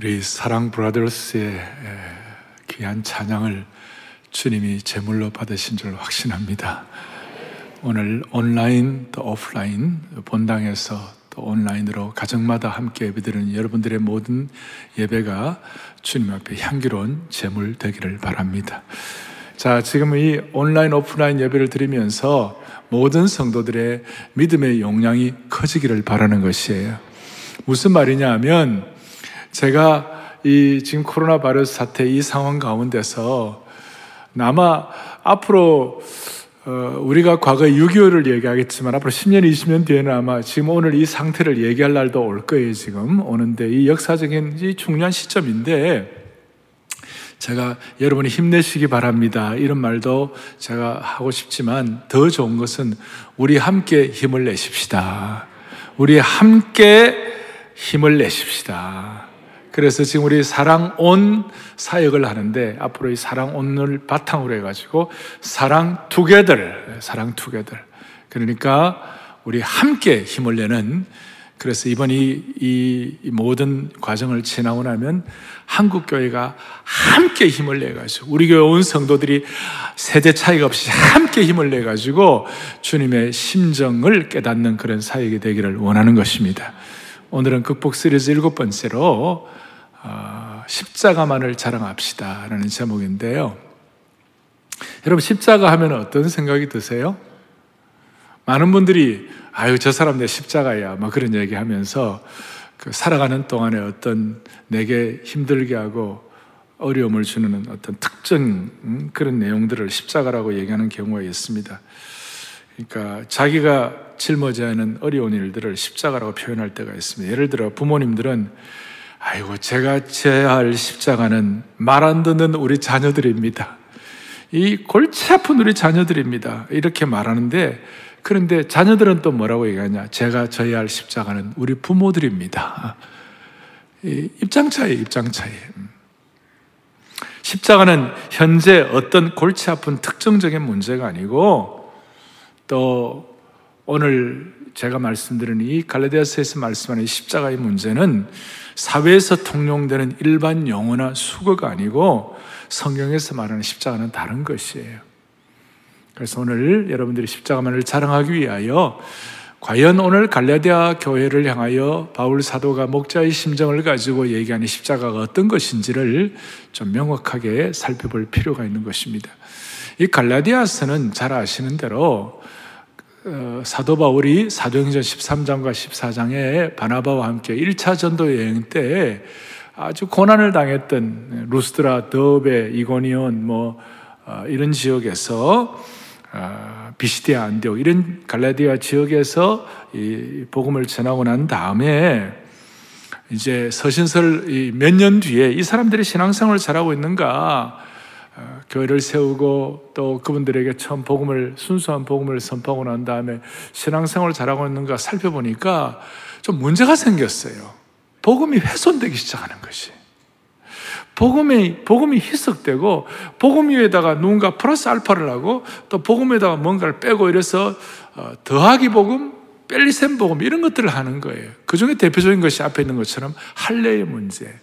우리 사랑 브라더스의 귀한 찬양을 주님이 제물로 받으신 줄 확신합니다. 오늘 온라인 또 오프라인 본당에서 또 온라인으로 가정마다 함께 예배드리는 여러분들의 모든 예배가 주님 앞에 향기로운 제물 되기를 바랍니다. 자, 지금 이 온라인 오프라인 예배를 드리면서 모든 성도들의 믿음의 용량이 커지기를 바라는 것이에요. 무슨 말이냐 하면 제가 이 지금 코로나 바이러스 사태 이 상황 가운데서 아마 앞으로 어, 우리가 과거 6.25를 얘기하겠지만 앞으로 10년, 20년 뒤에는 아마 지금 오늘 이 상태를 얘기할 날도 올 거예요, 지금. 오는데 이 역사적인 이 중요한 시점인데 제가 여러분이 힘내시기 바랍니다. 이런 말도 제가 하고 싶지만 더 좋은 것은 우리 함께 힘을 내십시다. 우리 함께 힘을 내십시다. 그래서 지금 우리 사랑 온 사역을 하는데 앞으로 이 사랑 온을 바탕으로 해가지고 사랑 투게들, 사랑 투게들. 그러니까 우리 함께 힘을 내는 그래서 이번 이, 이, 모든 과정을 지나고 나면 한국 교회가 함께 힘을 내 가지고, 우리 교회 온 성도들이 세대 차이가 없이 함께 힘을 내 가지고 주님의 심정을 깨닫는 그런 사역이 되기를 원하는 것입니다. 오늘은 극복 시리즈 일곱 번째로 어, 십자가만을 자랑합시다라는 제목인데요. 여러분 십자가 하면 어떤 생각이 드세요? 많은 분들이 아유 저 사람 내 십자가야 막 그런 얘기하면서 그 살아가는 동안에 어떤 내게 힘들게 하고 어려움을 주는 어떤 특정 음, 그런 내용들을 십자가라고 얘기하는 경우가 있습니다. 그러니까 자기가 짊어져야 하는 어려운 일들을 십자가라고 표현할 때가 있습니다. 예를 들어 부모님들은 아이고, 제가 져야 할 십자가는 말 안 듣는 우리 자녀들입니다. 이 골치 아픈 우리 자녀들입니다. 이렇게 말하는데, 그런데 자녀들은 또 뭐라고 얘기하냐? 제가 져야 할 십자가는 우리 부모들입니다. 입장 차이, 입장 차이. 십자가는 현재 어떤 골치 아픈 특정적인 문제가 아니고, 또 오늘 제가 말씀드린 이 갈라디아서에서 말씀하는 십자가의 문제는 사회에서 통용되는 일반 용어나 수거가 아니고 성경에서 말하는 십자가는 다른 것이에요. 그래서 오늘 여러분들이 십자가만을 자랑하기 위하여 과연 오늘 갈라디아 교회를 향하여 바울 사도가 목자의 심정을 가지고 얘기하는 십자가가 어떤 것인지를 좀 명확하게 살펴볼 필요가 있는 것입니다. 이 갈라디아서는 잘 아시는 대로 어, 사도 바울이 사도행전 13장과 14장에 바나바와 함께 1차 전도 여행 때 아주 고난을 당했던 루스드라, 더베, 이고니온 뭐 어, 이런 지역에서 어, 비시디아, 안디옥 이런 갈라디아 지역에서 이 복음을 전하고 난 다음에 이제 서신설 몇년 뒤에 이 사람들이 신앙생활을 잘하고 있는가 어, 교회를 세우고 또 그분들에게 처음 복음을 순수한 복음을 선포하고 난 다음에 신앙생활을 잘하고 있는가 살펴보니까 좀 문제가 생겼어요. 복음이 훼손되기 시작하는 것이. 복음이 복음이 희석되고 복음 위에다가 누군가 플러스 알파를 하고 또 복음 에다가 뭔가를 빼고 이래서 어, 더하기 복음, 뺄리셈 복음 이런 것들을 하는 거예요. 그 중에 대표적인 것이 앞에 있는 것처럼 할례의 문제.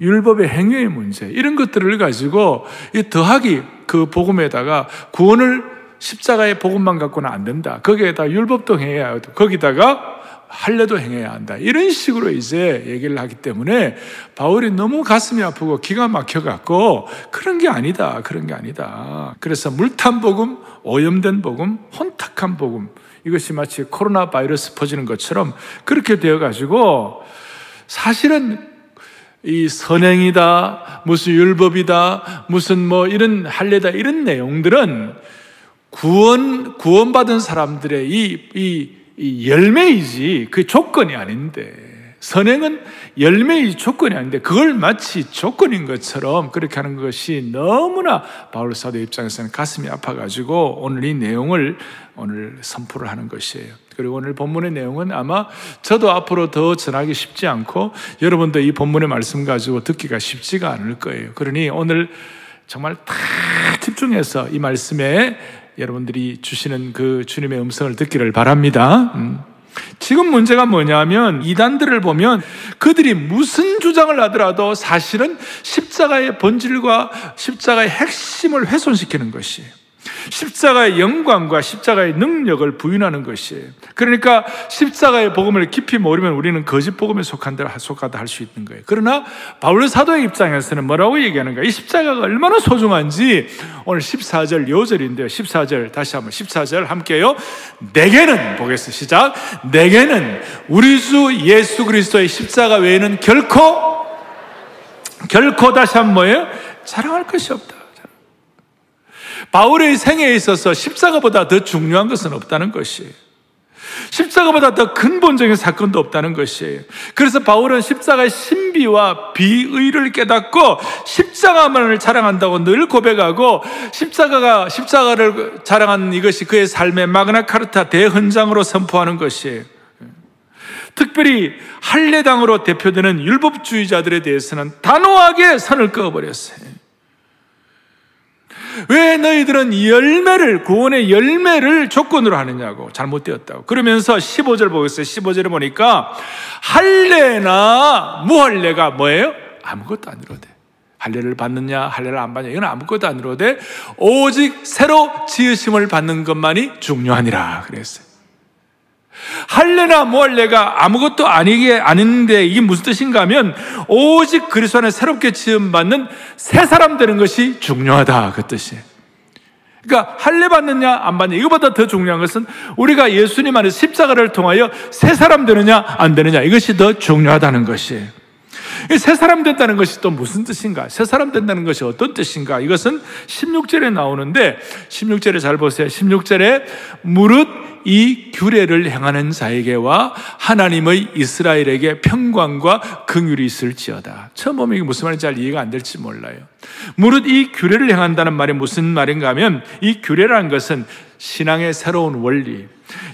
율법의 행위의 문제 이런 것들을 가지고 이 더하기 그 복음에다가 구원을 십자가의 복음만 갖고는 안 된다. 거기에다 율법도 행해야 하고 거기다가 할례도 행해야 한다. 이런 식으로 이제 얘기를 하기 때문에 바울이 너무 가슴이 아프고 기가 막혀 갖고 그런 게 아니다. 그런 게 아니다. 그래서 물탄 복음, 오염된 복음, 혼탁한 복음 이것이 마치 코로나 바이러스 퍼지는 것처럼 그렇게 되어 가지고 사실은 이 선행이다, 무슨 율법이다, 무슨 뭐 이런 할례다 이런 내용들은 구원 구원받은 사람들의 이, 이, 이 열매이지 그 조건이 아닌데 선행은 열매의 조건이 아닌데 그걸 마치 조건인 것처럼 그렇게 하는 것이 너무나 바울 사도 입장에서는 가슴이 아파가지고 오늘 이 내용을 오늘 선포를 하는 것이에요. 그리고 오늘 본문의 내용은 아마 저도 앞으로 더 전하기 쉽지 않고 여러분도 이 본문의 말씀 가지고 듣기가 쉽지가 않을 거예요. 그러니 오늘 정말 다 집중해서 이 말씀에 여러분들이 주시는 그 주님의 음성을 듣기를 바랍니다. 음. 지금 문제가 뭐냐면 이단들을 보면 그들이 무슨 주장을 하더라도 사실은 십자가의 본질과 십자가의 핵심을 훼손시키는 것이에요. 십자가의 영광과 십자가의 능력을 부인하는 것이에요. 그러니까 십자가의 복음을 깊이 모르면 우리는 거짓 복음에 속한다, 속하다 할 수 있는 거예요. 그러나 바울 사도의 입장에서는 뭐라고 얘기하는가? 이 십자가가 얼마나 소중한지 오늘 14절 요절인데요. 14절 다시 한번 14절 함께요. 내게는 보겠습니다. 시작. 내게는 우리 주 예수 그리스도의 십자가 외에는 결코 결코 다시 한번 뭐예요? 자랑할 것이 없다. 바울의 생애에 있어서 십자가보다 더 중요한 것은 없다는 것이에요. 십자가보다 더 근본적인 사건도 없다는 것이에요. 그래서 바울은 십자가의 신비와 비의를 깨닫고 십자가만을 자랑한다고 늘 고백하고 십자가가 십자가를 자랑하는 이것이 그의 삶의 마그나 카르타 대헌장으로 선포하는 것이에요. 특별히 할례당으로 대표되는 율법주의자들에 대해서는 단호하게 선을 그어버렸어요. 왜 너희들은 열매를, 구원의 열매를 조건으로 하느냐고 잘못되었다고. 그러면서 15절 보겠어요. 15절에 보니까 할례나 무할례가 뭐예요? 아무것도 아니로돼. 할례를 받느냐, 할례를 안 받느냐, 이건 아무것도 아니로돼. 오직 새로 지으심을 받는 것만이 중요하니라. 그랬어요. 할례나 무할례가 아무것도 아니게 아닌데 이게 무슨 뜻인가 하면 오직 그리스도 안에 새롭게 지음 받는 새 사람 되는 것이 중요하다 그 뜻이에요. 그러니까 할례 받느냐 안 받느냐 이거보다 더 중요한 것은 우리가 예수님 안에 십자가를 통하여 새 사람 되느냐 안 되느냐 이것이 더 중요하다는 것이에요. 새 사람 된다는 것이 또 무슨 뜻인가? 새 사람 된다는 것이 어떤 뜻인가? 이것은 16절에 나오는데 16절에 잘 보세요. 16절에 무릇 이 규례를 행하는 자에게와 하나님의 이스라엘에게 평강과 긍휼이 있을지어다. 처음 보면 이게 무슨 말인지 잘 이해가 안 될지 몰라요. 무릇 이 규례를 행한다는 말이 무슨 말인가 하면 이 규례라는 것은 신앙의 새로운 원리,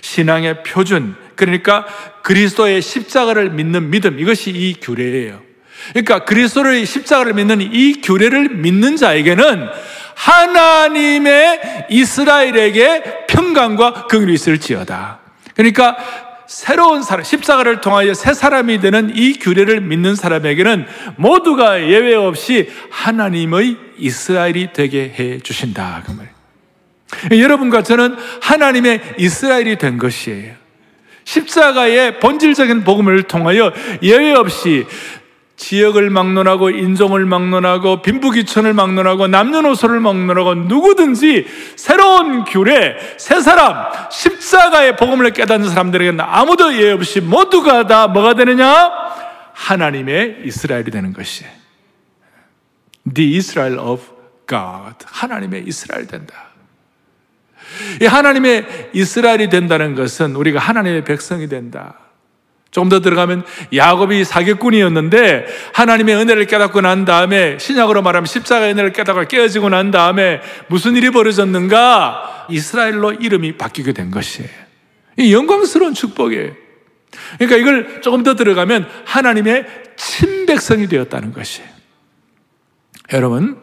신앙의 표준, 그러니까 그리스도의 십자가를 믿는 믿음, 이것이 이 규례예요. 그러니까 그리스도의 십자가를 믿는 이 규례를 믿는 자에게는 하나님의 이스라엘에게 평강과 긍휼이 있을지어다. 그러니까 새로운 사람, 십자가를 통하여 새 사람이 되는 이 규례를 믿는 사람에게는 모두가 예외 없이 하나님의 이스라엘이 되게 해 주신다. 그 말. 여러분과 저는 하나님의 이스라엘이 된 것이에요. 십자가의 본질적인 복음을 통하여 예외 없이 지역을 막론하고 인종을 막론하고 빈부귀천을 막론하고 남녀노소를 막론하고 누구든지 새로운 규례, 새 사람, 십자가의 복음을 깨닫는 사람들에게는 아무도 예 없이 모두가 다 뭐가 되느냐? 하나님의 이스라엘이 되는 것이. The Israel of God. 하나님의 이스라엘 된다. 이 하나님의 이스라엘이 된다는 것은 우리가 하나님의 백성이 된다. 조금 더 들어가면 야곱이 사기꾼이었는데 하나님의 은혜를 깨닫고 난 다음에 신약으로 말하면 십자가의 은혜를 깨닫고 깨어지고 난 다음에 무슨 일이 벌어졌는가? 이스라엘로 이름이 바뀌게 된 것이에요. 이 영광스러운 축복이에요. 그러니까 이걸 조금 더 들어가면 하나님의 친백성이 되었다는 것이에요. 여러분,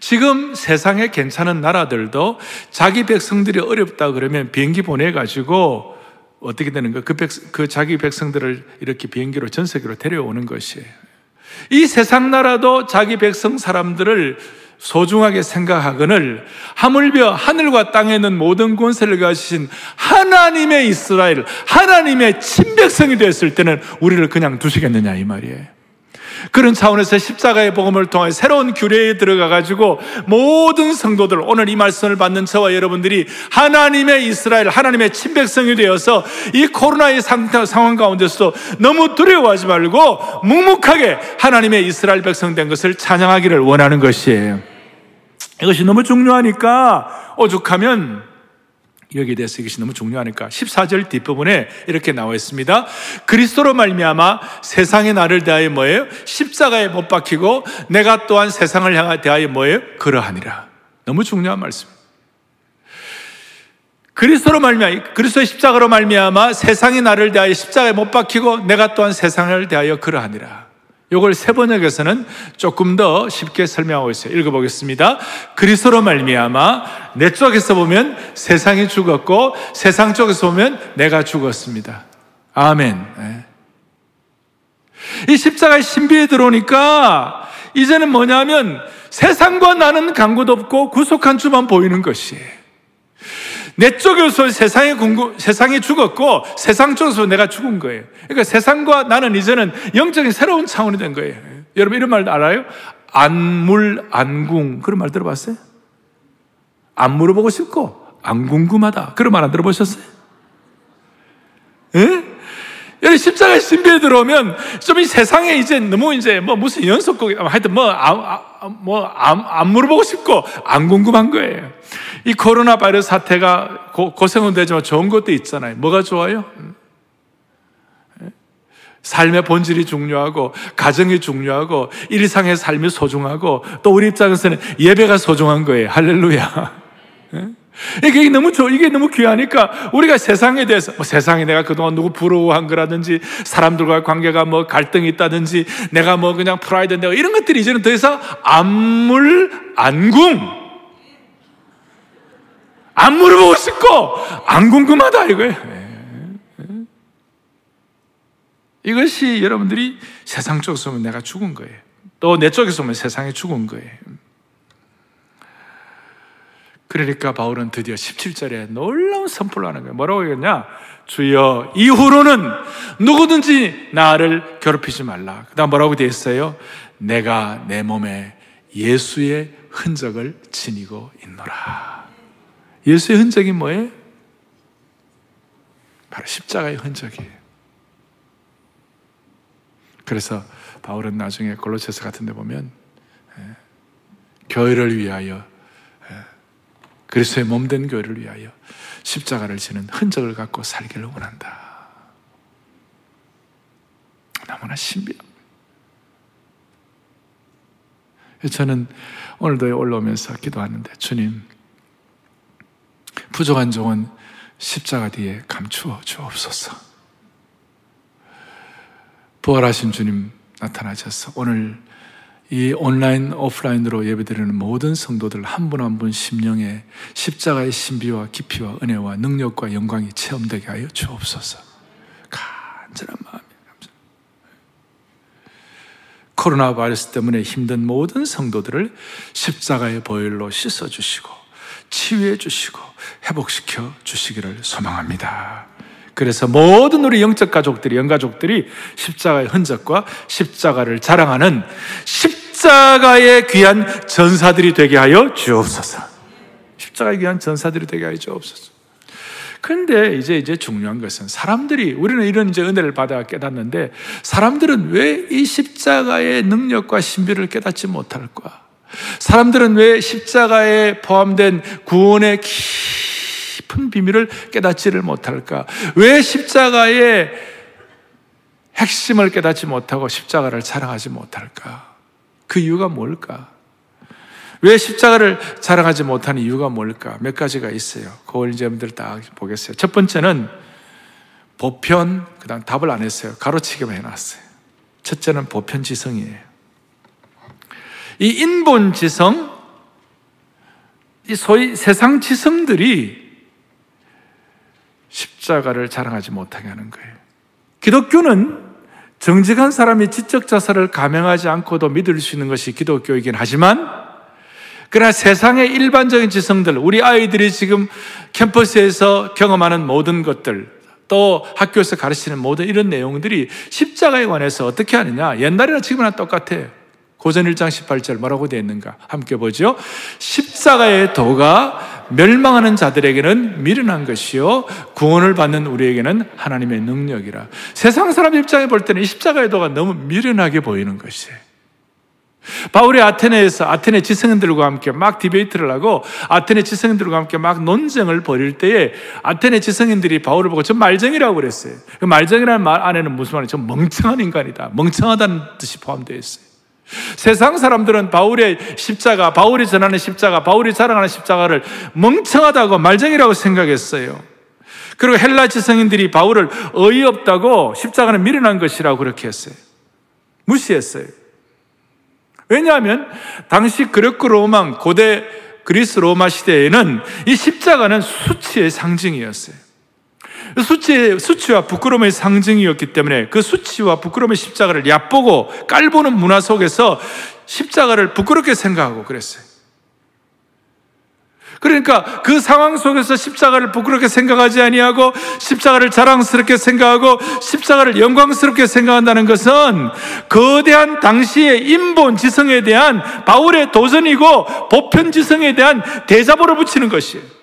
지금 세상에 괜찮은 나라들도 자기 백성들이 어렵다 그러면 비행기 보내가지고 어떻게 되는 가 그, 백, 그 자기 백성들을 이렇게 비행기로 전 세계로 데려오는 것이에요. 이 세상 나라도 자기 백성 사람들을 소중하게 생각하거늘 하물며 하늘과 땅에 있는 모든 권세를 가지신 하나님의 이스라엘, 하나님의 친백성이 됐을 때는 우리를 그냥 두시겠느냐 이 말이에요. 그런 차원에서 십자가의 복음을 통해 새로운 규례에 들어가 가지고 모든 성도들 오늘 이 말씀을 받는 저와 여러분들이 하나님의 이스라엘 하나님의 친백성이 되어서 이 코로나의 상황 가운데서도 너무 두려워하지 말고 묵묵하게 하나님의 이스라엘 백성 된 것을 찬양하기를 원하는 것이에요. 이것이 너무 중요하니까 오죽하면 여기에 대해서 이것이 너무 중요하니까 14절 뒷부분에 이렇게 나와 있습니다. 그리스도로 말미암아 세상의 나를 대하여 뭐예요? 십자가에 못 박히고 내가 또한 세상을 향하 대하여 뭐예요? 그러하니라. 너무 중요한 말씀. 그리스도로 말미암아 그리스도의 십자가로 말미암아 세상이 나를 대하여 십자가에 못 박히고 내가 또한 세상을 대하여 그러하니라. 이걸 세 번역에서는 조금 더 쉽게 설명하고 있어요. 읽어보겠습니다. 그리스도로 말미암아 내 쪽에서 보면 세상이 죽었고 세상 쪽에서 보면 내가 죽었습니다. 아멘. 예. 이 십자가의 신비에 들어오니까 이제는 뭐냐면 세상과 나는 간구도 없고 구속한 주만 보이는 것이에요. 내 쪽에서 세상에 궁금, 세상이 죽었고 세상 쪽에서 내가 죽은 거예요. 그러니까 세상과 나는 이제는 영적인 새로운 차원이 된 거예요. 여러분 이런 말 알아요? 안물, 안궁. 그런 말 들어봤어요? 안 물어보고 싶고, 안 궁금하다. 그런 말 안 들어보셨어요? 예? 여기 십자가 신비에 들어오면 좀 이 세상에 이제 너무 이제 뭐 무슨 연속곡이 하여튼 뭐, 아, 아, 뭐, 안, 안 물어보고 싶고 안 궁금한 거예요. 이 코로나 바이러스 사태가 고, 고생은 되지만 좋은 것도 있잖아요. 뭐가 좋아요? 삶의 본질이 중요하고 가정이 중요하고 일상의 삶이 소중하고 또 우리 입장에서는 예배가 소중한 거예요. 할렐루야. 이게 너무 좋, 이게 너무 귀하니까 우리가 세상에 대해서 뭐 세상에 내가 그동안 누구 부러워한 거라든지 사람들과 관계가 뭐 갈등이 있다든지 내가 뭐 그냥 프라이드 내가 이런 것들이 이제는 더 이상 안물 안궁 안 물어보고 싶고 안 궁금하다 이거예요. 이것이 여러분들이 세상 쪽에서 보면 내가 죽은 거예요. 또 내 쪽에서 보면 세상에 죽은 거예요. 그러니까 바울은 드디어 17절에 놀라운 선포를 하는 거예요. 뭐라고 했냐? 주여, 이후로는 누구든지 나를 괴롭히지 말라. 그 다음 뭐라고 되어 있어요? 내가 내 몸에 예수의 흔적을 지니고 있노라. 예수의 흔적이 뭐예요? 바로 십자가의 흔적이에요. 그래서 바울은 나중에 골로새서 같은 데 보면 예, 교회를 위하여 그리스도의 몸된 교회를 위하여 십자가를 지는 흔적을 갖고 살기를 원한다. 너무나 신비합니다. 저는 오늘도 올라오면서 기도하는데 주님 부족한 종은 십자가 뒤에 감추어 주옵소서. 부활하신 주님 나타나셔서 오늘 이 온라인, 오프라인으로 예배드리는 모든 성도들 한 분 한 분 심령에 십자가의 신비와 깊이와 은혜와 능력과 영광이 체험되게 하여 주옵소서. 간절한 마음이 코로나 바이러스 때문에 힘든 모든 성도들을 십자가의 보혈로 씻어주시고, 치유해 주시고, 회복시켜 주시기를 소망합니다. 그래서 모든 우리 영적 가족들이, 영가족들이 십자가의 흔적과 십자가를 자랑하는 십자가의 귀한 전사들이 되게 하여 주옵소서. 십자가의 귀한 전사들이 되게 하여 주옵소서. 그런데 이제 이제 중요한 것은 사람들이 우리는 이런 이제 은혜를 받아 깨닫는데 사람들은 왜 이 십자가의 능력과 신비를 깨닫지 못할까? 사람들은 왜 십자가에 포함된 구원의 깊은 비밀을 깨닫지를 못할까? 왜 십자가의 핵심을 깨닫지 못하고 십자가를 자랑하지 못할까? 그 이유가 뭘까? 왜 십자가를 자랑하지 못하는 이유가 뭘까? 몇 가지가 있어요. 그걸 이제 여러분들 딱 보겠어요. 첫 번째는 보편, 그 다음 답을 안 했어요. 가로치기만 해놨어요. 첫째는 보편지성이에요. 이 인본 지성, 이 소위 세상 지성들이 십자가를 자랑하지 못하게 하는 거예요. 기독교는 정직한 사람이 지적 자살을 감행하지 않고도 믿을 수 있는 것이 기독교이긴 하지만 그러나 세상의 일반적인 지성들, 우리 아이들이 지금 캠퍼스에서 경험하는 모든 것들, 또 학교에서 가르치는 모든 이런 내용들이 십자가에 관해서 어떻게 하느냐? 옛날이나 지금이나 똑같아요. 고전 1장 18절 뭐라고 되어 있는가? 함께 보죠. 십자가의 도가 멸망하는 자들에게는 미련한 것이요. 구원을 받는 우리에게는 하나님의 능력이라. 세상 사람 입장에 볼 때는 이 십자가의 도가 너무 미련하게 보이는 것이에요. 바울이 아테네에서 아테네 지성인들과 함께 막 디베이트를 하고 아테네 지성인들과 함께 막 논쟁을 벌일 때에 아테네 지성인들이 바울을 보고 저 말쟁이라고 그랬어요. 그 말쟁이라는 말 안에는 무슨 말이죠? 멍청한 인간이다. 멍청하다는 뜻이 포함되어 있어요. 세상 사람들은 바울의 십자가, 바울이 전하는 십자가, 바울이 자랑하는 십자가를 멍청하다고 말쟁이라고 생각했어요. 그리고 헬라 지성인들이 바울을 어이없다고 십자가는 미련한 것이라고 그렇게 했어요. 무시했어요. 왜냐하면 당시 그리크 로마 고대 그리스 로마 시대에는 이 십자가는 수치의 상징이었어요. 수치, 수치와 부끄러움의 상징이었기 때문에 그 수치와 부끄러움의 십자가를 얕보고 깔보는 문화 속에서 십자가를 부끄럽게 생각하고 그랬어요. 그러니까 그 상황 속에서 십자가를 부끄럽게 생각하지 아니하고 십자가를 자랑스럽게 생각하고 십자가를 영광스럽게 생각한다는 것은 거대한 당시의 인본 지성에 대한 바울의 도전이고 보편 지성에 대한 대자보를 붙이는 것이에요.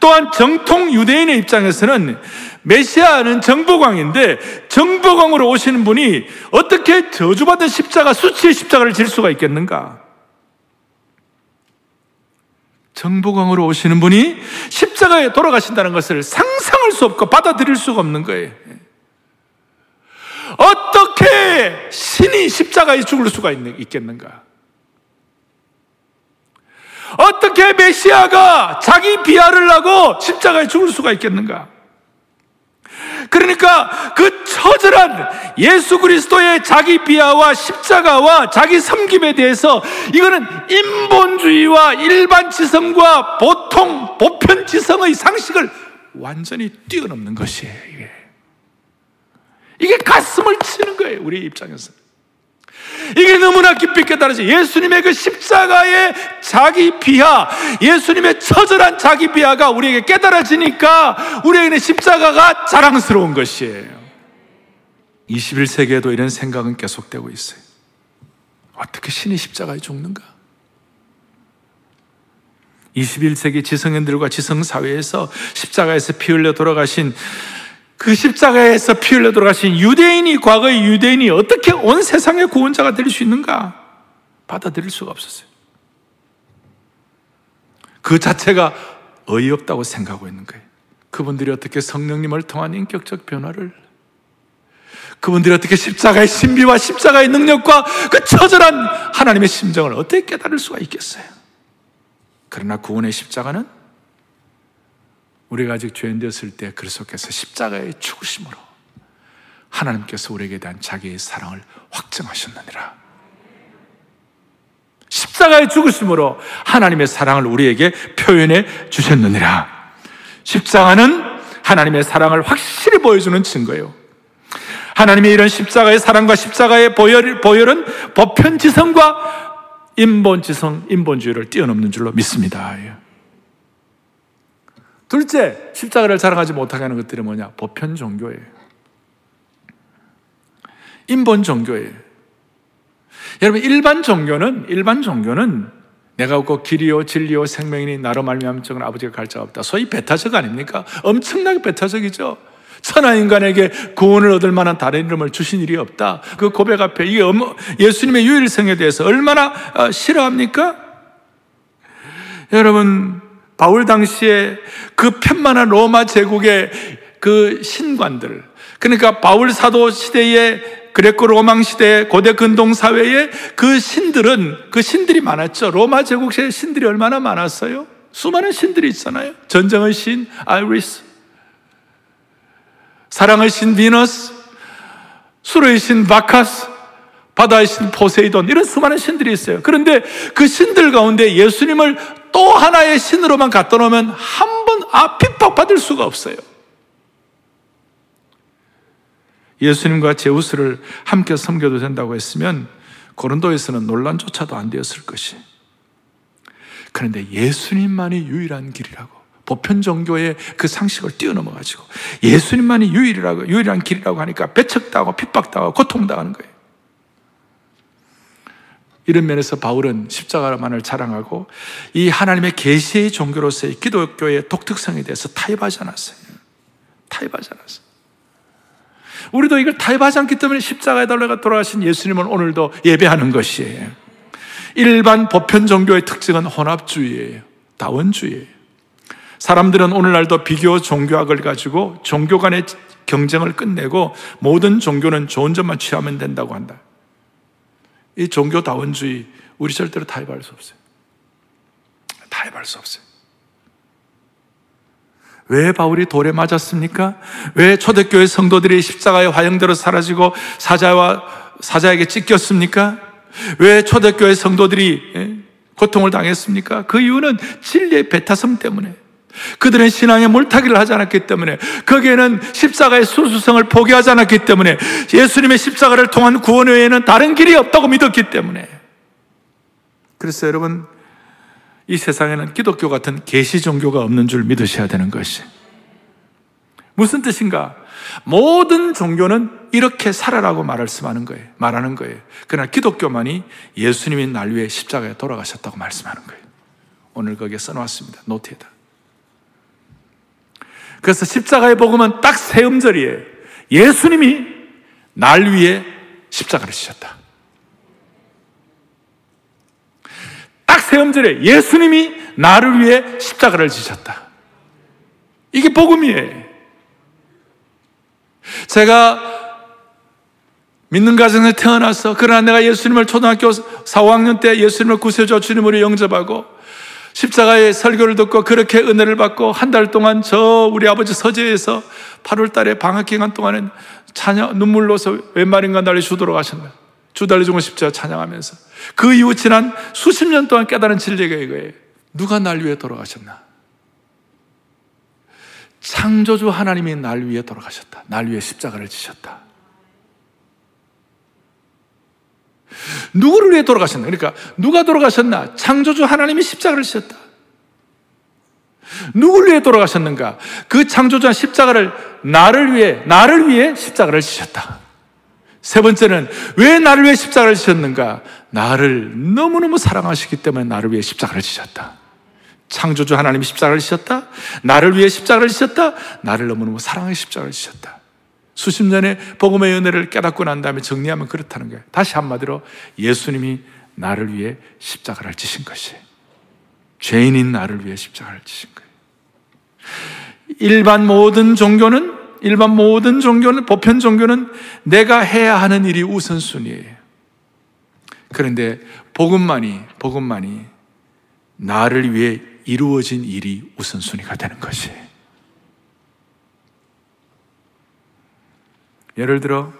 또한 정통 유대인의 입장에서는 메시아는 정보광인데 정보광으로 오시는 분이 어떻게 저주받은 십자가 수치의 십자가를 질 수가 있겠는가? 정보광으로 오시는 분이 십자가에 돌아가신다는 것을 상상할 수 없고 받아들일 수가 없는 거예요. 어떻게 신이 십자가에 죽을 수가 있겠는가? 어떻게 메시아가 자기 비하를 하고 십자가에 죽을 수가 있겠는가? 그러니까 그 처절한 예수 그리스도의 자기 비하와 십자가와 자기 섬김에 대해서 이거는 인본주의와 일반 지성과 보통 보편 지성의 상식을 완전히 뛰어넘는 것이에요. 이게, 이게 가슴을 치는 거예요. 우리 입장에서. 이게 너무나 깊이 깨달아져. 예수님의 그 십자가의 자기 비하, 예수님의 처절한 자기 비하가 우리에게 깨달아지니까 우리에게는 십자가가 자랑스러운 것이에요. 21세기에도 이런 생각은 계속되고 있어요. 어떻게 신이 십자가에 죽는가? 21세기 지성인들과 지성사회에서 십자가에서 피 흘려 돌아가신 그 십자가에서 피 흘려 돌아가신 유대인이 과거의 유대인이 어떻게 온 세상의 구원자가 될 수 있는가? 받아들일 수가 없었어요. 그 자체가 어이없다고 생각하고 있는 거예요. 그분들이 어떻게 성령님을 통한 인격적 변화를 그분들이 어떻게 십자가의 신비와 십자가의 능력과 그 처절한 하나님의 심정을 어떻게 깨달을 수가 있겠어요? 그러나 구원의 십자가는 우리가 아직 죄인 되었을 때 그리스도께서 십자가의 죽으심으로 하나님께서 우리에게 대한 자기의 사랑을 확정하셨느니라. 십자가의 죽으심으로 하나님의 사랑을 우리에게 표현해 주셨느니라. 십자가는 하나님의 사랑을 확실히 보여주는 증거예요. 하나님의 이런 십자가의 사랑과 십자가의 보혈, 보혈은 보편지성과 인본지성, 인본주의를 뛰어넘는 줄로 믿습니다. 둘째, 십자가를 자랑하지 못하게 하는 것들이 뭐냐? 보편 종교예요. 인본 종교예요. 여러분, 일반 종교는, 일반 종교는 내가 없고 길이요, 진리요, 생명이니 나로 말미암 적은 아버지가 갈 자가 없다. 소위 배타적 아닙니까? 엄청나게 배타적이죠. 천하 인간에게 구원을 얻을 만한 다른 이름을 주신 일이 없다. 그 고백 앞에 이게 예수님의 유일성에 대해서 얼마나 어, 싫어합니까? 여러분, 바울 당시에 그 편만한 로마 제국의 그 신관들, 그러니까 바울 사도 시대의 Greco-Roman 시대 고대 근동 사회에 그 신들은 그 신들이 많았죠. 로마 제국 시대 신들이 얼마나 많았어요? 수많은 신들이 있잖아요. 전쟁의 신 아레스, 사랑의 신 비너스, 술의 신 바카스, 바다의 신 포세이돈 이런 수많은 신들이 있어요. 그런데 그 신들 가운데 예수님을 또 하나의 신으로만 갖다 놓으면 한 번 아, 핍박받을 수가 없어요. 예수님과 제우스를 함께 섬겨도 된다고 했으면 고린도에서는 논란조차도 안 되었을 것이. 그런데 예수님만이 유일한 길이라고 보편 종교의 그 상식을 뛰어넘어 가지고 예수님만이 유일이라고 유일한 길이라고 하니까 배척당하고 핍박당하고 고통당하는 거예요. 이런 면에서 바울은 십자가만을 자랑하고 이 하나님의 계시의 종교로서의 기독교의 독특성에 대해서 타협하지 않았어요. 타협하지 않았어요. 우리도 이걸 타협하지 않기 때문에 십자가에 달려가 돌아가신 예수님을 오늘도 예배하는 것이에요. 일반 보편 종교의 특징은 혼합주의예요. 다원주의예요. 사람들은 오늘날도 비교 종교학을 가지고 종교 간의 경쟁을 끝내고 모든 종교는 좋은 점만 취하면 된다고 한다. 이 종교다원주의 우리 절대로 타협할 수 없어요. 타협할 수 없어요. 왜 바울이 돌에 맞았습니까? 왜 초대교회 성도들이 십자가의 화형대로 사라지고 사자와 사자에게 찢겼습니까? 왜 초대교회 성도들이 예, 고통을 당했습니까? 그 이유는 진리의 배타성 때문에 그들은 신앙의 물타기를 하지 않았기 때문에 거기에는 십자가의 수수성을 포기하지 않았기 때문에 예수님의 십자가를 통한 구원 외에는 다른 길이 없다고 믿었기 때문에 그래서 여러분 이 세상에는 기독교 같은 계시 종교가 없는 줄 믿으셔야 되는 것이 무슨 뜻인가? 모든 종교는 이렇게 살아라고 말씀하는 거예요. 말하는 거예요. 그러나 기독교만이 예수님이 날 위해 십자가에 돌아가셨다고 말씀하는 거예요. 오늘 거기에 써놓았습니다. 노트에다. 그래서 십자가의 복음은 딱 세 음절이에요. 예수님이 날 위해 십자가를 지셨다. 딱 세 음절에 예수님이 나를 위해 십자가를 지셨다. 이게 복음이에요. 제가 믿는 가정에 태어나서 그러나 내가 예수님을 초등학교 4, 5학년 때 예수님을 구세주 주님으로 영접하고 십자가의 설교를 듣고 그렇게 은혜를 받고 한 달 동안 저 우리 아버지 서재에서 8월 달에 방학 기간 동안은 찬양, 눈물로서 웬 말인가 날리 주도록 하셨나. 주 달리 죽은 십자가 찬양하면서. 그 이후 지난 수십 년 동안 깨달은 진리가 이거예요. 누가 날 위해 돌아가셨나? 창조주 하나님이 날 위해 돌아가셨다. 날 위해 십자가를 지셨다. 누구를 위해 돌아가셨나? 그러니까 누가 돌아가셨나? 창조주 하나님이 십자가를 지셨다. 누구를 위해 돌아가셨는가? 그 창조주한 십자가를 나를 위해 나를 위해 십자가를 지셨다. 세 번째는 왜 나를 위해 십자가를 지셨는가? 나를 너무너무 사랑하시기 때문에 나를 위해 십자가를 지셨다. 창조주 하나님이 십자가를 지셨다. 나를 위해 십자가를 지셨다. 나를 너무너무 사랑해 십자가를 지셨다. 수십 년의 복음의 은혜를 깨닫고 난 다음에 정리하면 그렇다는 거예요. 다시 한마디로 예수님이 나를 위해 십자가를 지신 것이 죄인인 나를 위해 십자가를 지신 거예요. 일반 모든 종교는 일반 모든 종교는 보편 종교는 내가 해야 하는 일이 우선순위예요. 그런데 복음만이 복음만이 나를 위해 이루어진 일이 우선순위가 되는 것이. 예를 들어,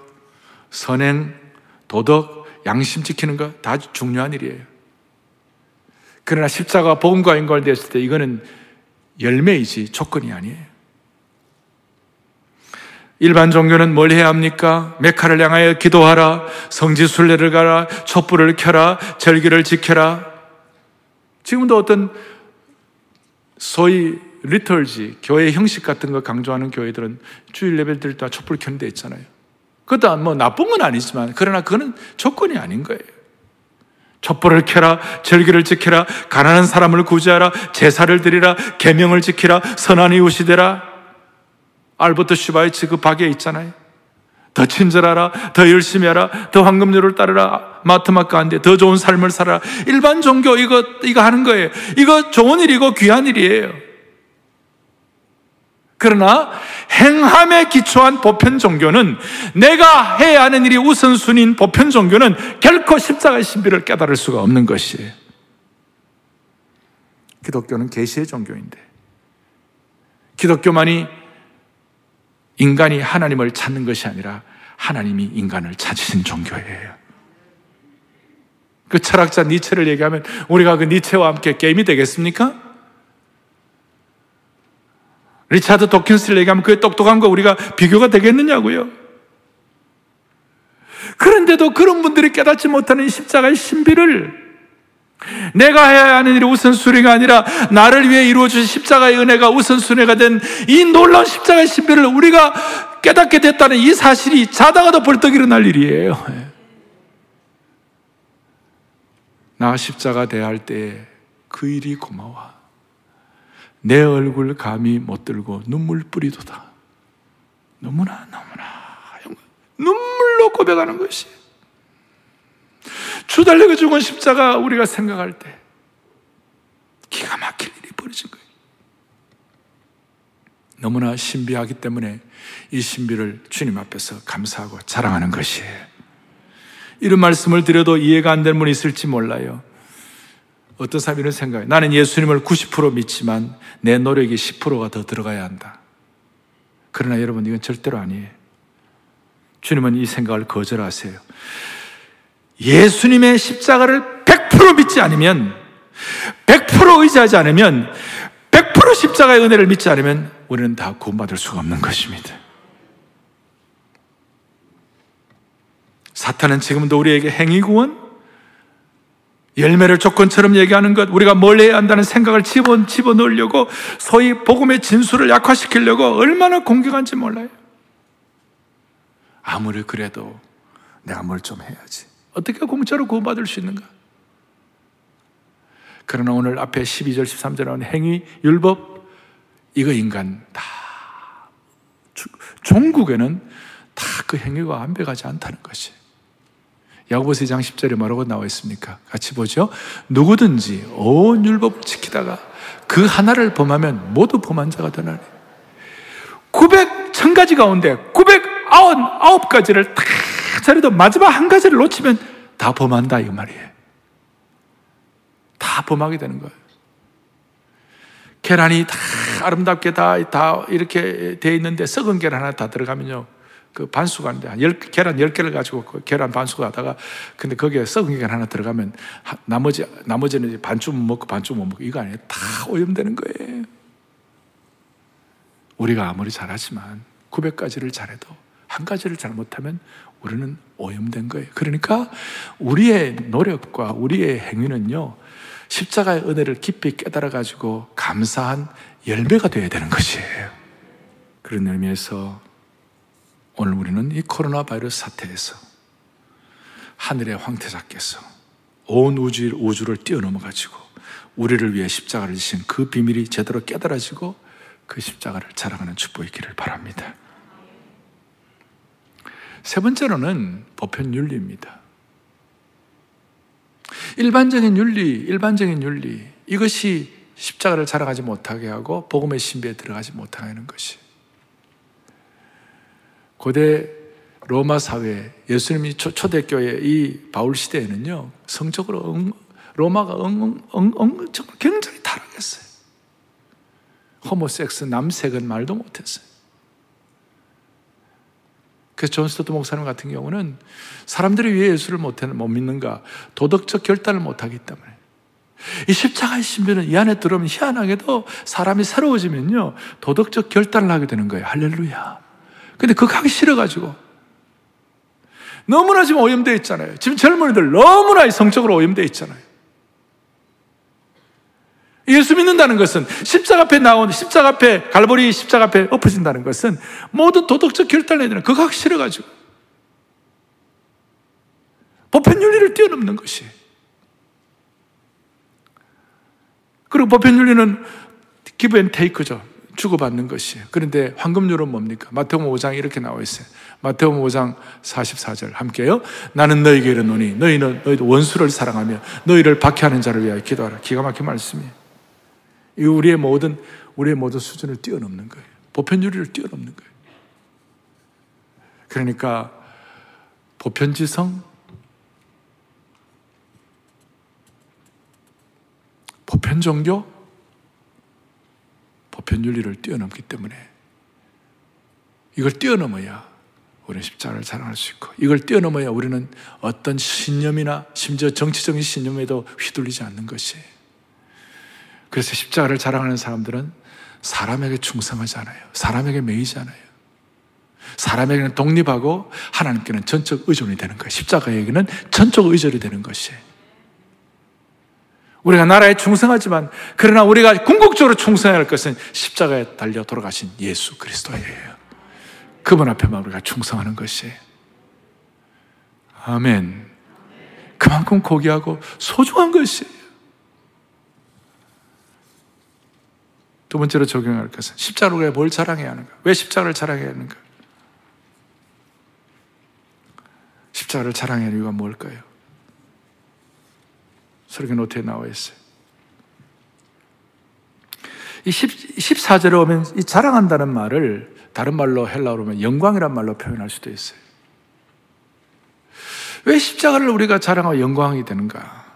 선행, 도덕, 양심 지키는 거 다 중요한 일이에요. 그러나 십자가 복음과 연관되었을 때 이거는 열매이지 조건이 아니에요. 일반 종교는 뭘 해야 합니까? 메카를 향하여 기도하라, 성지순례를 가라, 촛불을 켜라, 절기를 지켜라. 지금도 어떤 소위 리털지, 교회 형식 같은 거 강조하는 교회들은 주일 드릴 때 촛불 켜는 데 있잖아요. 그것도 뭐 나쁜 건 아니지만, 그러나 그거는 조건이 아닌 거예요. 촛불을 켜라, 절기를 지켜라, 가난한 사람을 구제하라, 제사를 드리라, 계명을 지키라, 선한 이웃이 되라. 알버트 슈바이츠 그 박에 있잖아요. 더 친절하라, 더 열심히 하라, 더 황금률을 따르라, 마트마 가운데 더 좋은 삶을 살아. 일반 종교 이거 이거 하는 거예요. 이거 좋은 일이고 귀한 일이에요. 그러나 행함에 기초한 보편 종교는 내가 해야 하는 일이 우선순위인 보편 종교는 결코 십자가의 신비를 깨달을 수가 없는 것이에요. 기독교는 계시의 종교인데 기독교만이 인간이 하나님을 찾는 것이 아니라 하나님이 인간을 찾으신 종교예요. 그 철학자 니체를 얘기하면 우리가 그 니체와 함께 게임이 되겠습니까? 리차드 도킨스를 얘기하면 그 똑똑한 거 우리가 비교가 되겠느냐고요? 그런데도 그런 분들이 깨닫지 못하는 십자가의 신비를 내가 해야 하는 일이 우선순위가 아니라 나를 위해 이루어진 십자가의 은혜가 우선순위가 된 이 놀라운 십자가의 신비를 우리가 깨닫게 됐다는 이 사실이 자다가도 벌떡 일어날 일이에요. 나 십자가 대할 때 그 일이 고마워. 내 얼굴 감히 못 들고 눈물 뿌리도다. 너무나 너무나 눈물로 고백하는 것이 주달려가 죽은 십자가 우리가 생각할 때 기가 막힐 일이 벌어진 거예요. 너무나 신비하기 때문에 이 신비를 주님 앞에서 감사하고 자랑하는 것이에요. 이런 말씀을 드려도 이해가 안 되는 분이 있을지 몰라요. 어떤 사람이 이런 생각해요. 나는 예수님을 90% 믿지만 내 노력이 10%가 더 들어가야 한다. 그러나 여러분, 이건 절대로 아니에요. 주님은 이 생각을 거절하세요. 예수님의 십자가를 100% 믿지 않으면, 100% 의지하지 않으면, 100% 참으로 십자가의 은혜를 믿지 않으면 우리는 다 구원받을 수가 없는 것입니다. 사탄은 지금도 우리에게 행위구원, 열매를 조건처럼 얘기하는 것, 우리가 뭘 해야 한다는 생각을 집어, 집어 넣으려고 소위 복음의 진수를 약화시키려고 얼마나 공격한지 몰라요. 아무리 그래도 내가 뭘 좀 해야지. 어떻게 공짜로 구원받을 수 있는가? 그러나 오늘 앞에 12절, 13절에 나온 행위, 율법, 이거 인간 다, 종국에는 다 그 행위가 완벽하지 않다는 것이. 야고보서 2장 10절에 뭐라고 나와 있습니까? 같이 보죠. 누구든지 온 율법 지키다가 그 하나를 범하면 모두 범한 자가 되나니. 900, 1000가지 가운데 999가지를 다 자리도 마지막 한 가지를 놓치면 다 범한다, 이 말이에요. 다 범하게 되는 거예요. 계란이 다 아름답게 다, 다 이렇게 돼 있는데 썩은 계란 하나 다 들어가면요. 그 반수가 하는데 열, 계란 10개를 가지고 그 계란 반수가 하다가 근데 거기에 썩은 계란 하나 들어가면 나머지, 나머지는 반쯤 먹고 반쯤 못 먹고 이거 아니에요. 다 오염되는 거예요. 우리가 아무리 잘하지만 900가지를 잘해도 한 가지를 잘못하면 우리는 오염된 거예요. 그러니까 우리의 노력과 우리의 행위는요, 십자가의 은혜를 깊이 깨달아 가지고 감사한 열매가 되어야 되는 것이에요. 그런 의미에서 오늘 우리는 이 코로나 바이러스 사태에서 하늘의 황태자께서 온 우주, 우주를 뛰어넘어 가지고 우리를 위해 십자가를 지신 그 비밀이 제대로 깨달아지고 그 십자가를 자랑하는 축복이 있기를 바랍니다. 세 번째로는 보편 윤리입니다. 일반적인 윤리, 일반적인 윤리, 이것이 십자가를 자랑하지 못하게 하고 복음의 신비에 들어가지 못하게 하는 것이. 고대 로마 사회, 예수님이 초, 초대교회 이 바울 시대에는요, 성적으로 응, 로마가 응, 응, 응, 정말 굉장히 타락했어요. homosex, 남색은 말도 못했어요. 그래서 존 스토트 목사님 같은 경우는 사람들이 왜 예수를 못, 못 믿는가? 도덕적 결단을 못 하기 때문에. 이 십자가의 신비는 이 안에 들어오면 희한하게도 사람이 새로워지면요, 도덕적 결단을 하게 되는 거예요. 할렐루야. 근데 그거 하기 싫어가지고. 너무나 지금 오염되어 있잖아요. 지금 젊은이들 너무나 성적으로 오염되어 있잖아요. 예수 믿는다는 것은 십자가 앞에 나온 십자가 앞에 갈보리 십자가 앞에 엎어진다는 것은 모든 도덕적 결단을 되는 그거 하기 싫어가지고 보편 윤리를 뛰어넘는 것이 그리고 보편 윤리는 give and take죠. 주고받는 것이에요. 그런데 황금률은 뭡니까? 마태복음 5장 이렇게 나와 있어요. 마태복음 5장 44절 함께요. 나는 너에게 이르노니 너희는 너희도 원수를 사랑하며 너희를 박해하는 자를 위하여 기도하라. 기가 막힌 말씀이에요. 이 우리의 모든 우리의 모든 수준을 뛰어넘는 거예요. 보편주의를 뛰어넘는 거예요. 그러니까 보편지성, 보편종교, 보편윤리를 뛰어넘기 때문에 이걸 뛰어넘어야 우리는 십자가를 자랑할 수 있고 이걸 뛰어넘어야 우리는 어떤 신념이나 심지어 정치적인 신념에도 휘둘리지 않는 것이에요. 그래서 십자가를 자랑하는 사람들은 사람에게 충성하지 않아요. 사람에게 매이지 않아요. 사람에게는 독립하고 하나님께는 전적 의존이 되는 거예요. 십자가에게는 전적 의존이 되는 것이에요. 우리가 나라에 충성하지만 그러나 우리가 궁극적으로 충성해야 할 것은 십자가에 달려 돌아가신 예수 그리스도예요. 그분 앞에만 우리가 충성하는 것이에요. 아멘. 그만큼 고귀하고 소중한 것이에요. 두 번째로 적용할 것은 십자가로 왜뭘 자랑해야 하는가? 왜 십자가를 자랑해야 하는가? 십자가를 자랑해야 하는 이유가 뭘까요? 설교 노트에 나와 있어요. 이 14절에 오면 이 자랑한다는 말을 다른 말로 헬라어로 하면 영광이란 말로 표현할 수도 있어요. 왜 십자가를 우리가 자랑하고 영광이 되는가?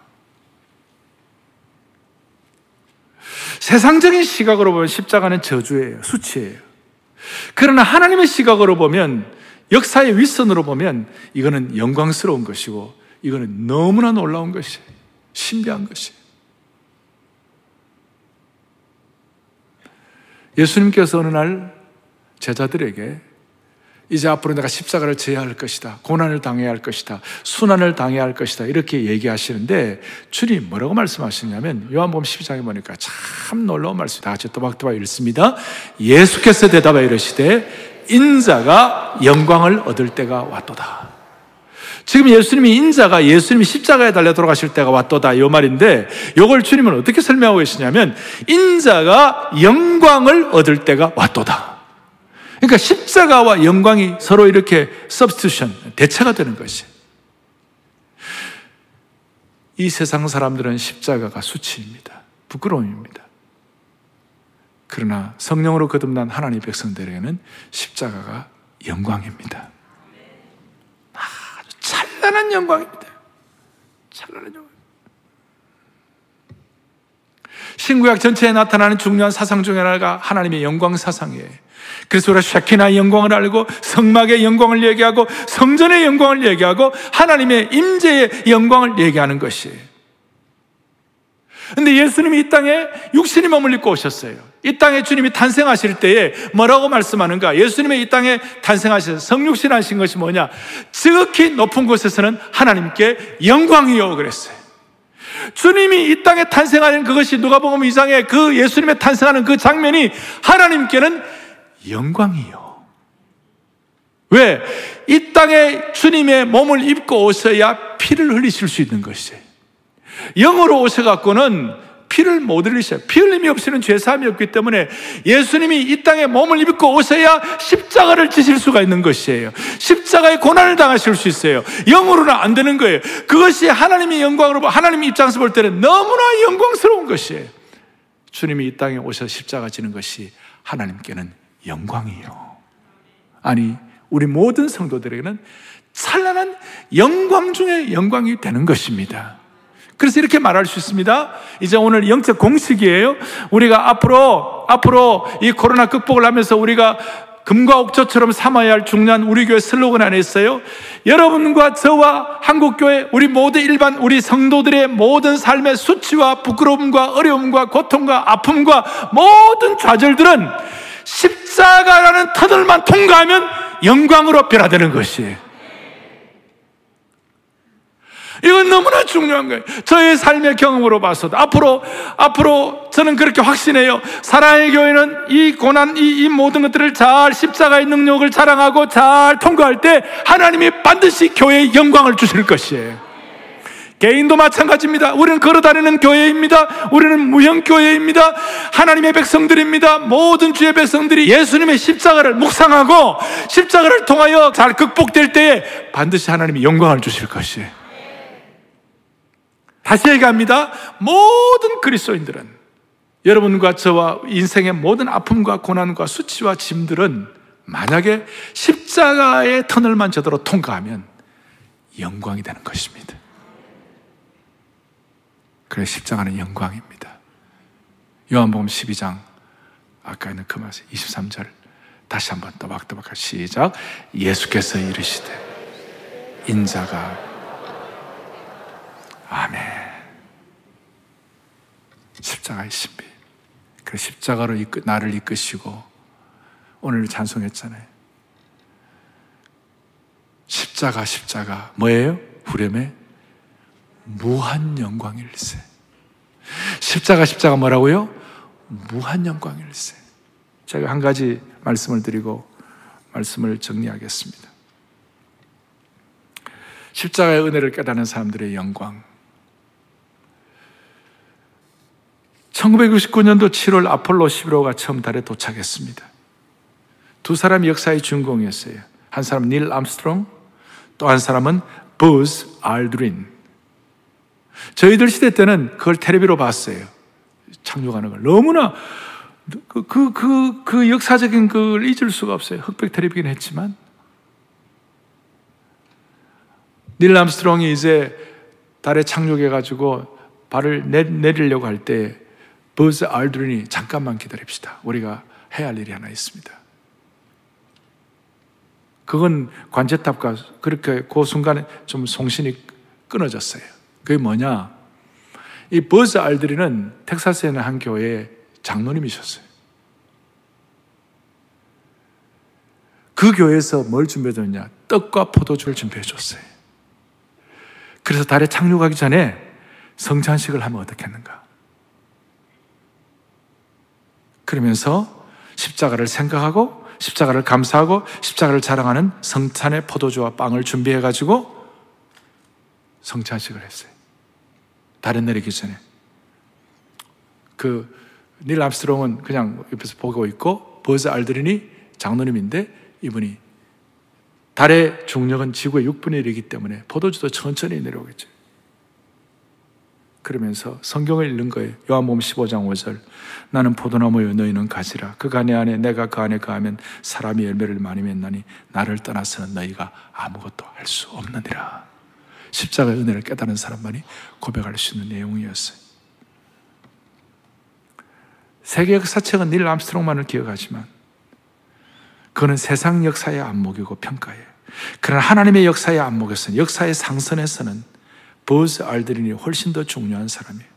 세상적인 시각으로 보면 십자가는 저주예요. 수치예요. 그러나 하나님의 시각으로 보면 역사의 윗선으로 보면 이거는 영광스러운 것이고 이거는 너무나 놀라운 것이에요. 신비한 것이에요. 예수님께서 어느 날 제자들에게 이제 앞으로 내가 십자가를 져야 할 것이다. 고난을 당해야 할 것이다. 순환을 당해야 할 것이다. 이렇게 얘기하시는데 주님 뭐라고 말씀하시냐면 요한복음 12장에 보니까 참 놀라운 말씀 다 같이 또박또박 읽습니다. 예수께서 대답하여 이르시되 인자가 영광을 얻을 때가 왔도다. 지금 예수님이 인자가 예수님이 십자가에 달려 돌아가실 때가 왔도다 이 말인데 이걸 주님은 어떻게 설명하고 계시냐면 인자가 영광을 얻을 때가 왔도다. 그러니까 십자가와 영광이 서로 이렇게 substitution, 대체가 되는 것이. 이 세상 사람들은 십자가가 수치입니다. 부끄러움입니다. 그러나 성령으로 거듭난 하나님 백성들에게는 십자가가 영광입니다. 찬란한 영광입니다. 찬란한. 신구약 전체에 나타나는 중요한 사상 중에 하나가 하나님의 영광 사상이에요. 그래서 우리가 샤키나의 영광을 알고 성막의 영광을 얘기하고 성전의 영광을 얘기하고 하나님의 임재의 영광을 얘기하는 것이에요. 근데 예수님이 이 땅에 육신이 몸을 입고 오셨어요. 이 땅에 주님이 탄생하실 때에 뭐라고 말씀하는가? 예수님의 이 땅에 탄생하셔서 성육신 하신 것이 뭐냐? 지극히 높은 곳에서는 하나님께 영광이요 그랬어요. 주님이 이 땅에 탄생하는 그것이 누가복음 2장에 그 예수님의 탄생하는 그 장면이 하나님께는 영광이요. 왜? 이 땅에 주님의 몸을 입고 오셔야 피를 흘리실 수 있는 것이에요. 영으로 오셔갖고는 피를 못 흘리셔요. 피 흘림이 없이는 죄사함이 없기 때문에 예수님이 이 땅에 몸을 입고 오셔야 십자가를 지실 수가 있는 것이에요. 십자가의 고난을 당하실 수 있어요. 영으로는 안 되는 거예요. 그것이 하나님의 영광으로, 하나님 입장에서 볼 때는 너무나 영광스러운 것이에요. 주님이 이 땅에 오셔 십자가 지는 것이 하나님께는 영광이요. 아니, 우리 모든 성도들에게는 찬란한 영광 중에 영광이 되는 것입니다. 그래서 이렇게 말할 수 있습니다. 이제 오늘 영적 공식이에요. 우리가 앞으로, 앞으로 이 코로나 극복을 하면서 우리가 금과 옥조처럼 삼아야 할 중요한 우리 교회 슬로건 안에 있어요. 여러분과 저와 한국교회, 우리 모두 일반 우리 성도들의 모든 삶의 수치와 부끄러움과 어려움과 고통과 아픔과 모든 좌절들은 십자가라는 터널만 통과하면 영광으로 변화되는 것이에요. 이건 너무나 중요한 거예요. 저의 삶의 경험으로 봐서도 앞으로 앞으로 저는 그렇게 확신해요. 사랑의 교회는 이 고난 이, 이 모든 것들을 잘 십자가의 능력을 자랑하고 잘 통과할 때 하나님이 반드시 교회에 영광을 주실 것이에요. 개인도 마찬가지입니다. 우리는 걸어다니는 교회입니다. 우리는 무형교회입니다. 하나님의 백성들입니다. 모든 주의 백성들이 예수님의 십자가를 묵상하고 십자가를 통하여 잘 극복될 때에 반드시 하나님이 영광을 주실 것이에요. 다시 얘기합니다. 모든 그리스도인들은 여러분과 저와 인생의 모든 아픔과 고난과 수치와 짐들은 만약에 십자가의 터널만 제대로 통과하면 영광이 되는 것입니다. 그래 십자가는 영광입니다. 요한복음 12장 아까 있는 그 말씀 23절 다시 한번 또박또박 시작 예수께서 이르시되 인자가 아멘 십자가의 신비 그 십자가로 이끄, 나를 이끄시고 오늘 찬송했잖아요 십자가 십자가 뭐예요? 후렴에 무한 영광일세. 십자가 십자가 뭐라고요? 무한 영광일세. 제가 한 가지 말씀을 드리고 말씀을 정리하겠습니다. 십자가의 은혜를 깨닫는 사람들의 영광. 1969년도 7월 아폴로 11호가 처음 달에 도착했습니다. 두 사람이 역사의 주인공이었어요. 한 사람은 닐 암스트롱, 또 한 사람은 버즈 알드린. 저희들 시대 때는 그걸 테레비로 봤어요. 착륙하는 걸. 너무나 그, 그, 그, 그 역사적인 걸 잊을 수가 없어요. 흑백 테레비긴 했지만. 닐 암스트롱이 이제 달에 착륙해가지고 발을 내, 내리려고 할 때, 버즈 알드린이 잠깐만 기다립시다. 우리가 해야 할 일이 하나 있습니다. 그건 관제탑과 그렇게 그 순간에 좀 송신이 끊어졌어요. 그게 뭐냐? 이 버즈 알드리는 텍사스에 있는 한 교회의 장로님이셨어요. 그 교회에서 뭘 준비해 줬냐? 떡과 포도주를 준비해 줬어요. 그래서 달에 착륙하기 전에 성찬식을 하면 어떻겠는가? 그러면서 십자가를 생각하고 십자가를 감사하고 십자가를 자랑하는 성찬의 포도주와 빵을 준비해 가지고 성찬식을 했어요. 달에 내리기 전에. 그 닐 암스트롱은 그냥 옆에서 보고 있고 버즈 알드린이 장로님인데 이분이 달의 중력은 지구의 6분의 1이기 때문에 포도주도 천천히 내려오겠죠. 그러면서 성경을 읽는 거예요. 요한복음 15장 5절. 나는 포도나무여 너희는 가지라. 그가 내 안에 내가 그 안에 거하면 사람이 열매를 많이 맺나니 나를 떠나서는 너희가 아무것도 할 수 없느니라. 십자가의 은혜를 깨달은 사람만이 고백할 수 있는 내용이었어요. 세계 역사책은 닐 암스트롱만을 기억하지만 그는 세상 역사의 안목이고 평가예요. 그러나 하나님의 역사의 안목에서는 역사의 상선에서는 버즈 알드린이 훨씬 더 중요한 사람이에요.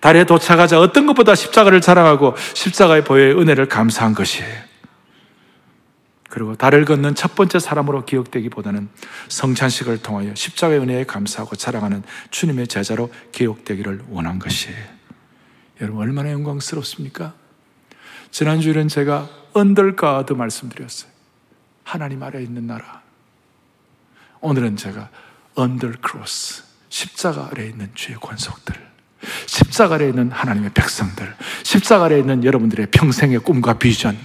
달에 도착하자 어떤 것보다 십자가를 자랑하고 십자가의 보혈의 은혜를 감사한 것이에요. 그리고 달을 걷는 첫 번째 사람으로 기억되기보다는 성찬식을 통하여 십자가의 은혜에 감사하고 자랑하는 주님의 제자로 기억되기를 원한 것이에요. 여러분 얼마나 영광스럽습니까? 지난주에는 제가 언덜가드 말씀드렸어요. 하나님 아래 있는 나라. 오늘은 제가 언덜크로스, 십자가 아래 있는 주의 권속들, 십자가 아래 있는 하나님의 백성들, 십자가 아래 있는 여러분들의 평생의 꿈과 비전,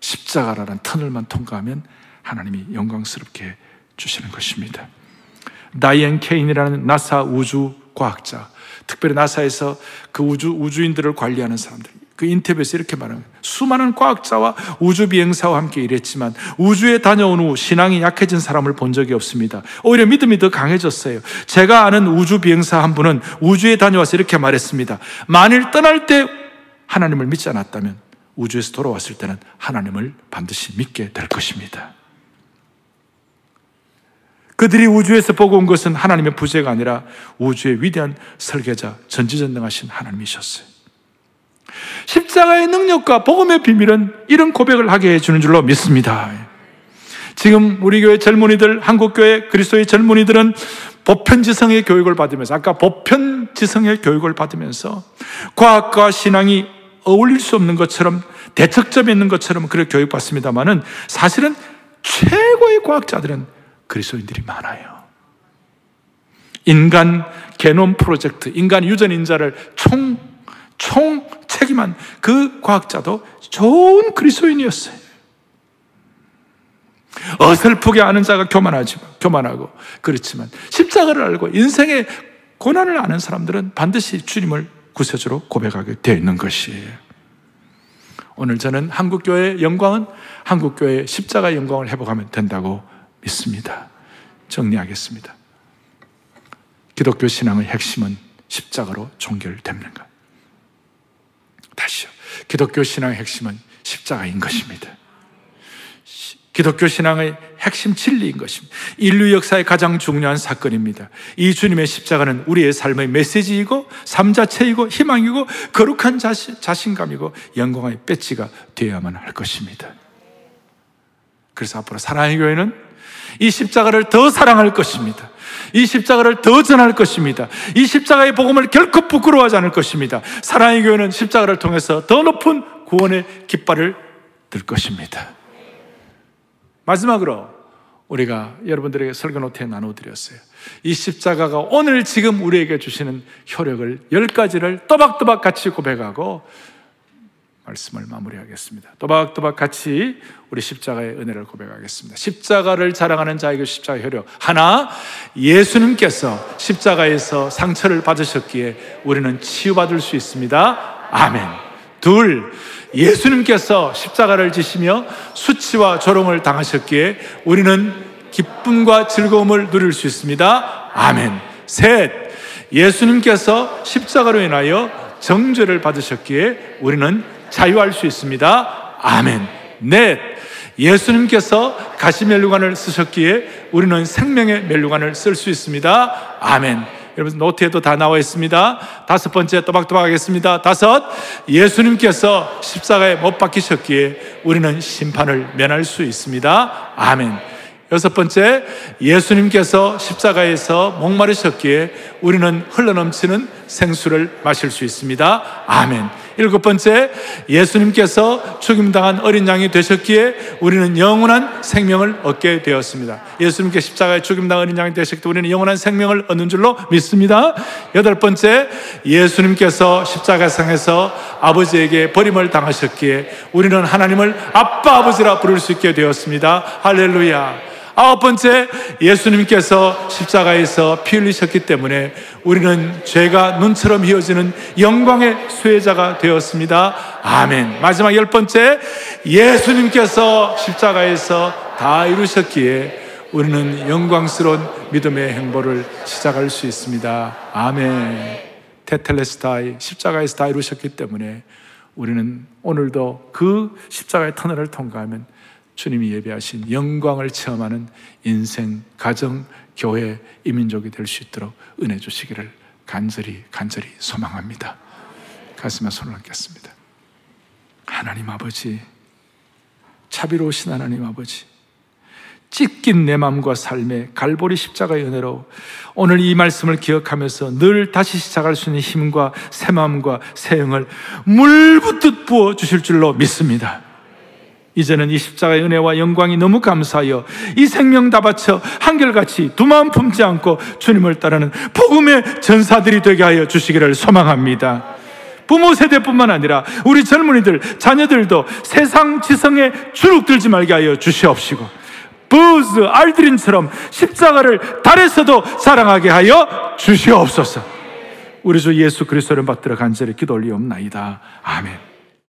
십자가라는 터널만 통과하면 하나님이 영광스럽게 주시는 것입니다. 다이앤 케인이라는 나사 우주 과학자, 특별히 나사에서 그 우주 우주인들을 관리하는 사람들, 그 인터뷰에서 이렇게 말합니다. 수많은 과학자와 우주 비행사와 함께 일했지만 우주에 다녀온 후 신앙이 약해진 사람을 본 적이 없습니다. 오히려 믿음이 더 강해졌어요. 제가 아는 우주 비행사 한 분은 우주에 다녀와서 이렇게 말했습니다. 만일 떠날 때 하나님을 믿지 않았다면 우주에서 돌아왔을 때는 하나님을 반드시 믿게 될 것입니다. 그들이 우주에서 보고 온 것은 하나님의 부재가 아니라 우주의 위대한 설계자, 전지전능하신 하나님이셨어요. 십자가의 능력과 복음의 비밀은 이런 고백을 하게 해주는 줄로 믿습니다. 지금 우리 교회 젊은이들, 한국교회 그리스도의 젊은이들은 보편지성의 교육을 받으면서, 아까 보편지성의 교육을 받으면서 과학과 신앙이 어울릴 수 없는 것처럼 대척점에 있는 것처럼 그렇게 교육받습니다만은 사실은 최고의 과학자들은 그리스도인들이 많아요. 인간 게놈 프로젝트, 인간 유전 인자를 총, 총 책임한 그 과학자도 좋은 그리스도인이었어요. 어설프게 아는 자가 교만하지, 교만하고, 그렇지만, 십자가를 알고 인생의 고난을 아는 사람들은 반드시 주님을 구세주로 고백하게 되어 있는 것이에요. 오늘 저는 한국교회의 영광은 한국교회의 십자가 영광을 회복하면 된다고 믿습니다. 정리하겠습니다. 기독교 신앙의 핵심은 십자가로 종결됩니다. 다시요. 기독교 신앙의 핵심은 십자가인 것입니다. 기독교 신앙의 핵심 진리인 것입니다. 인류 역사의 가장 중요한 사건입니다. 이 주님의 십자가는 우리의 삶의 메시지이고 삶 자체이고 희망이고 거룩한 자신, 자신감이고 영광의 배지가 되어야만 할 것입니다. 그래서 앞으로 사랑의 교회는 이 십자가를 더 사랑할 것입니다. 이 십자가를 더 전할 것입니다. 이 십자가의 복음을 결코 부끄러워하지 않을 것입니다. 사랑의 교회는 십자가를 통해서 더 높은 구원의 깃발을 들 것입니다. 마지막으로 우리가 여러분들에게 설교 노트에 나눠드렸어요. 이 십자가가 오늘 지금 우리에게 주시는 효력을 열 가지를 또박또박 같이 고백하고 말씀을 마무리하겠습니다. 또박또박 같이 우리 십자가의 은혜를 고백하겠습니다. 십자가를 자랑하는 자에게 십자가 효력. 하나, 예수님께서 십자가에서 상처를 받으셨기에 우리는 치유받을 수 있습니다. 아멘. 둘, 예수님께서 십자가를 지시며 수치와 조롱을 당하셨기에 우리는 기쁨과 즐거움을 누릴 수 있습니다. 아멘. 셋, 예수님께서 십자가로 인하여 정죄를 받으셨기에 우리는 자유할 수 있습니다. 아멘. 넷, 예수님께서 가시 멜루관을 쓰셨기에 우리는 생명의 멜루관을 쓸 수 있습니다. 아멘. 여러분 노트에도 다 나와 있습니다. 다섯 번째 또박또박 하겠습니다. 다섯, 예수님께서 십자가에 못 박히셨기에 우리는 심판을 면할 수 있습니다. 아멘. 여섯 번째, 예수님께서 십자가에서 목마르셨기에 우리는 흘러넘치는 생수를 마실 수 있습니다. 아멘. 일곱 번째, 예수님께서 죽임당한 어린 양이 되셨기에 우리는 영원한 생명을 얻게 되었습니다. 예수님께 십자가에 죽임당한 어린 양이 되셨기에 우리는 영원한 생명을 얻는 줄로 믿습니다. 여덟 번째, 예수님께서 십자가상에서 아버지에게 버림을 당하셨기에 우리는 하나님을 아빠 아버지라 부를 수 있게 되었습니다. 할렐루야. 아홉 번째, 예수님께서 십자가에서 피 흘리셨기 때문에 우리는 죄가 눈처럼 휘어지는 영광의 수혜자가 되었습니다. 아멘. 마지막 열 번째, 예수님께서 십자가에서 다 이루셨기에 우리는 영광스러운 믿음의 행보를 시작할 수 있습니다. 아멘. 테텔레스타이 십자가에서 다 이루셨기 때문에 우리는 오늘도 그 십자가의 터널을 통과하면 주님이 예배하신 영광을 체험하는 인생, 가정, 교회, 이민족이 될 수 있도록 은혜 주시기를 간절히 간절히 소망합니다. 가슴에 손을 얹겠습니다. 하나님 아버지, 자비로우신 하나님 아버지, 찢긴 내 마음과 삶의 갈보리 십자가의 은혜로 오늘 이 말씀을 기억하면서 늘 다시 시작할 수 있는 힘과 새 마음과 새 영을 물붓듯 부어 주실 줄로 믿습니다. 이제는 이 십자가의 은혜와 영광이 너무 감사하여 이 생명 다 바쳐 한결같이 두 마음 품지 않고 주님을 따르는 복음의 전사들이 되게 하여 주시기를 소망합니다. 부모 세대뿐만 아니라 우리 젊은이들, 자녀들도 세상 지성에 주눅들지 말게 하여 주시옵시고 부즈, 알드린처럼 십자가를 달에서도 사랑하게 하여 주시옵소서. 우리 주 예수 그리스도를 받들어 간절히 기도 올리옵나이다. 아멘.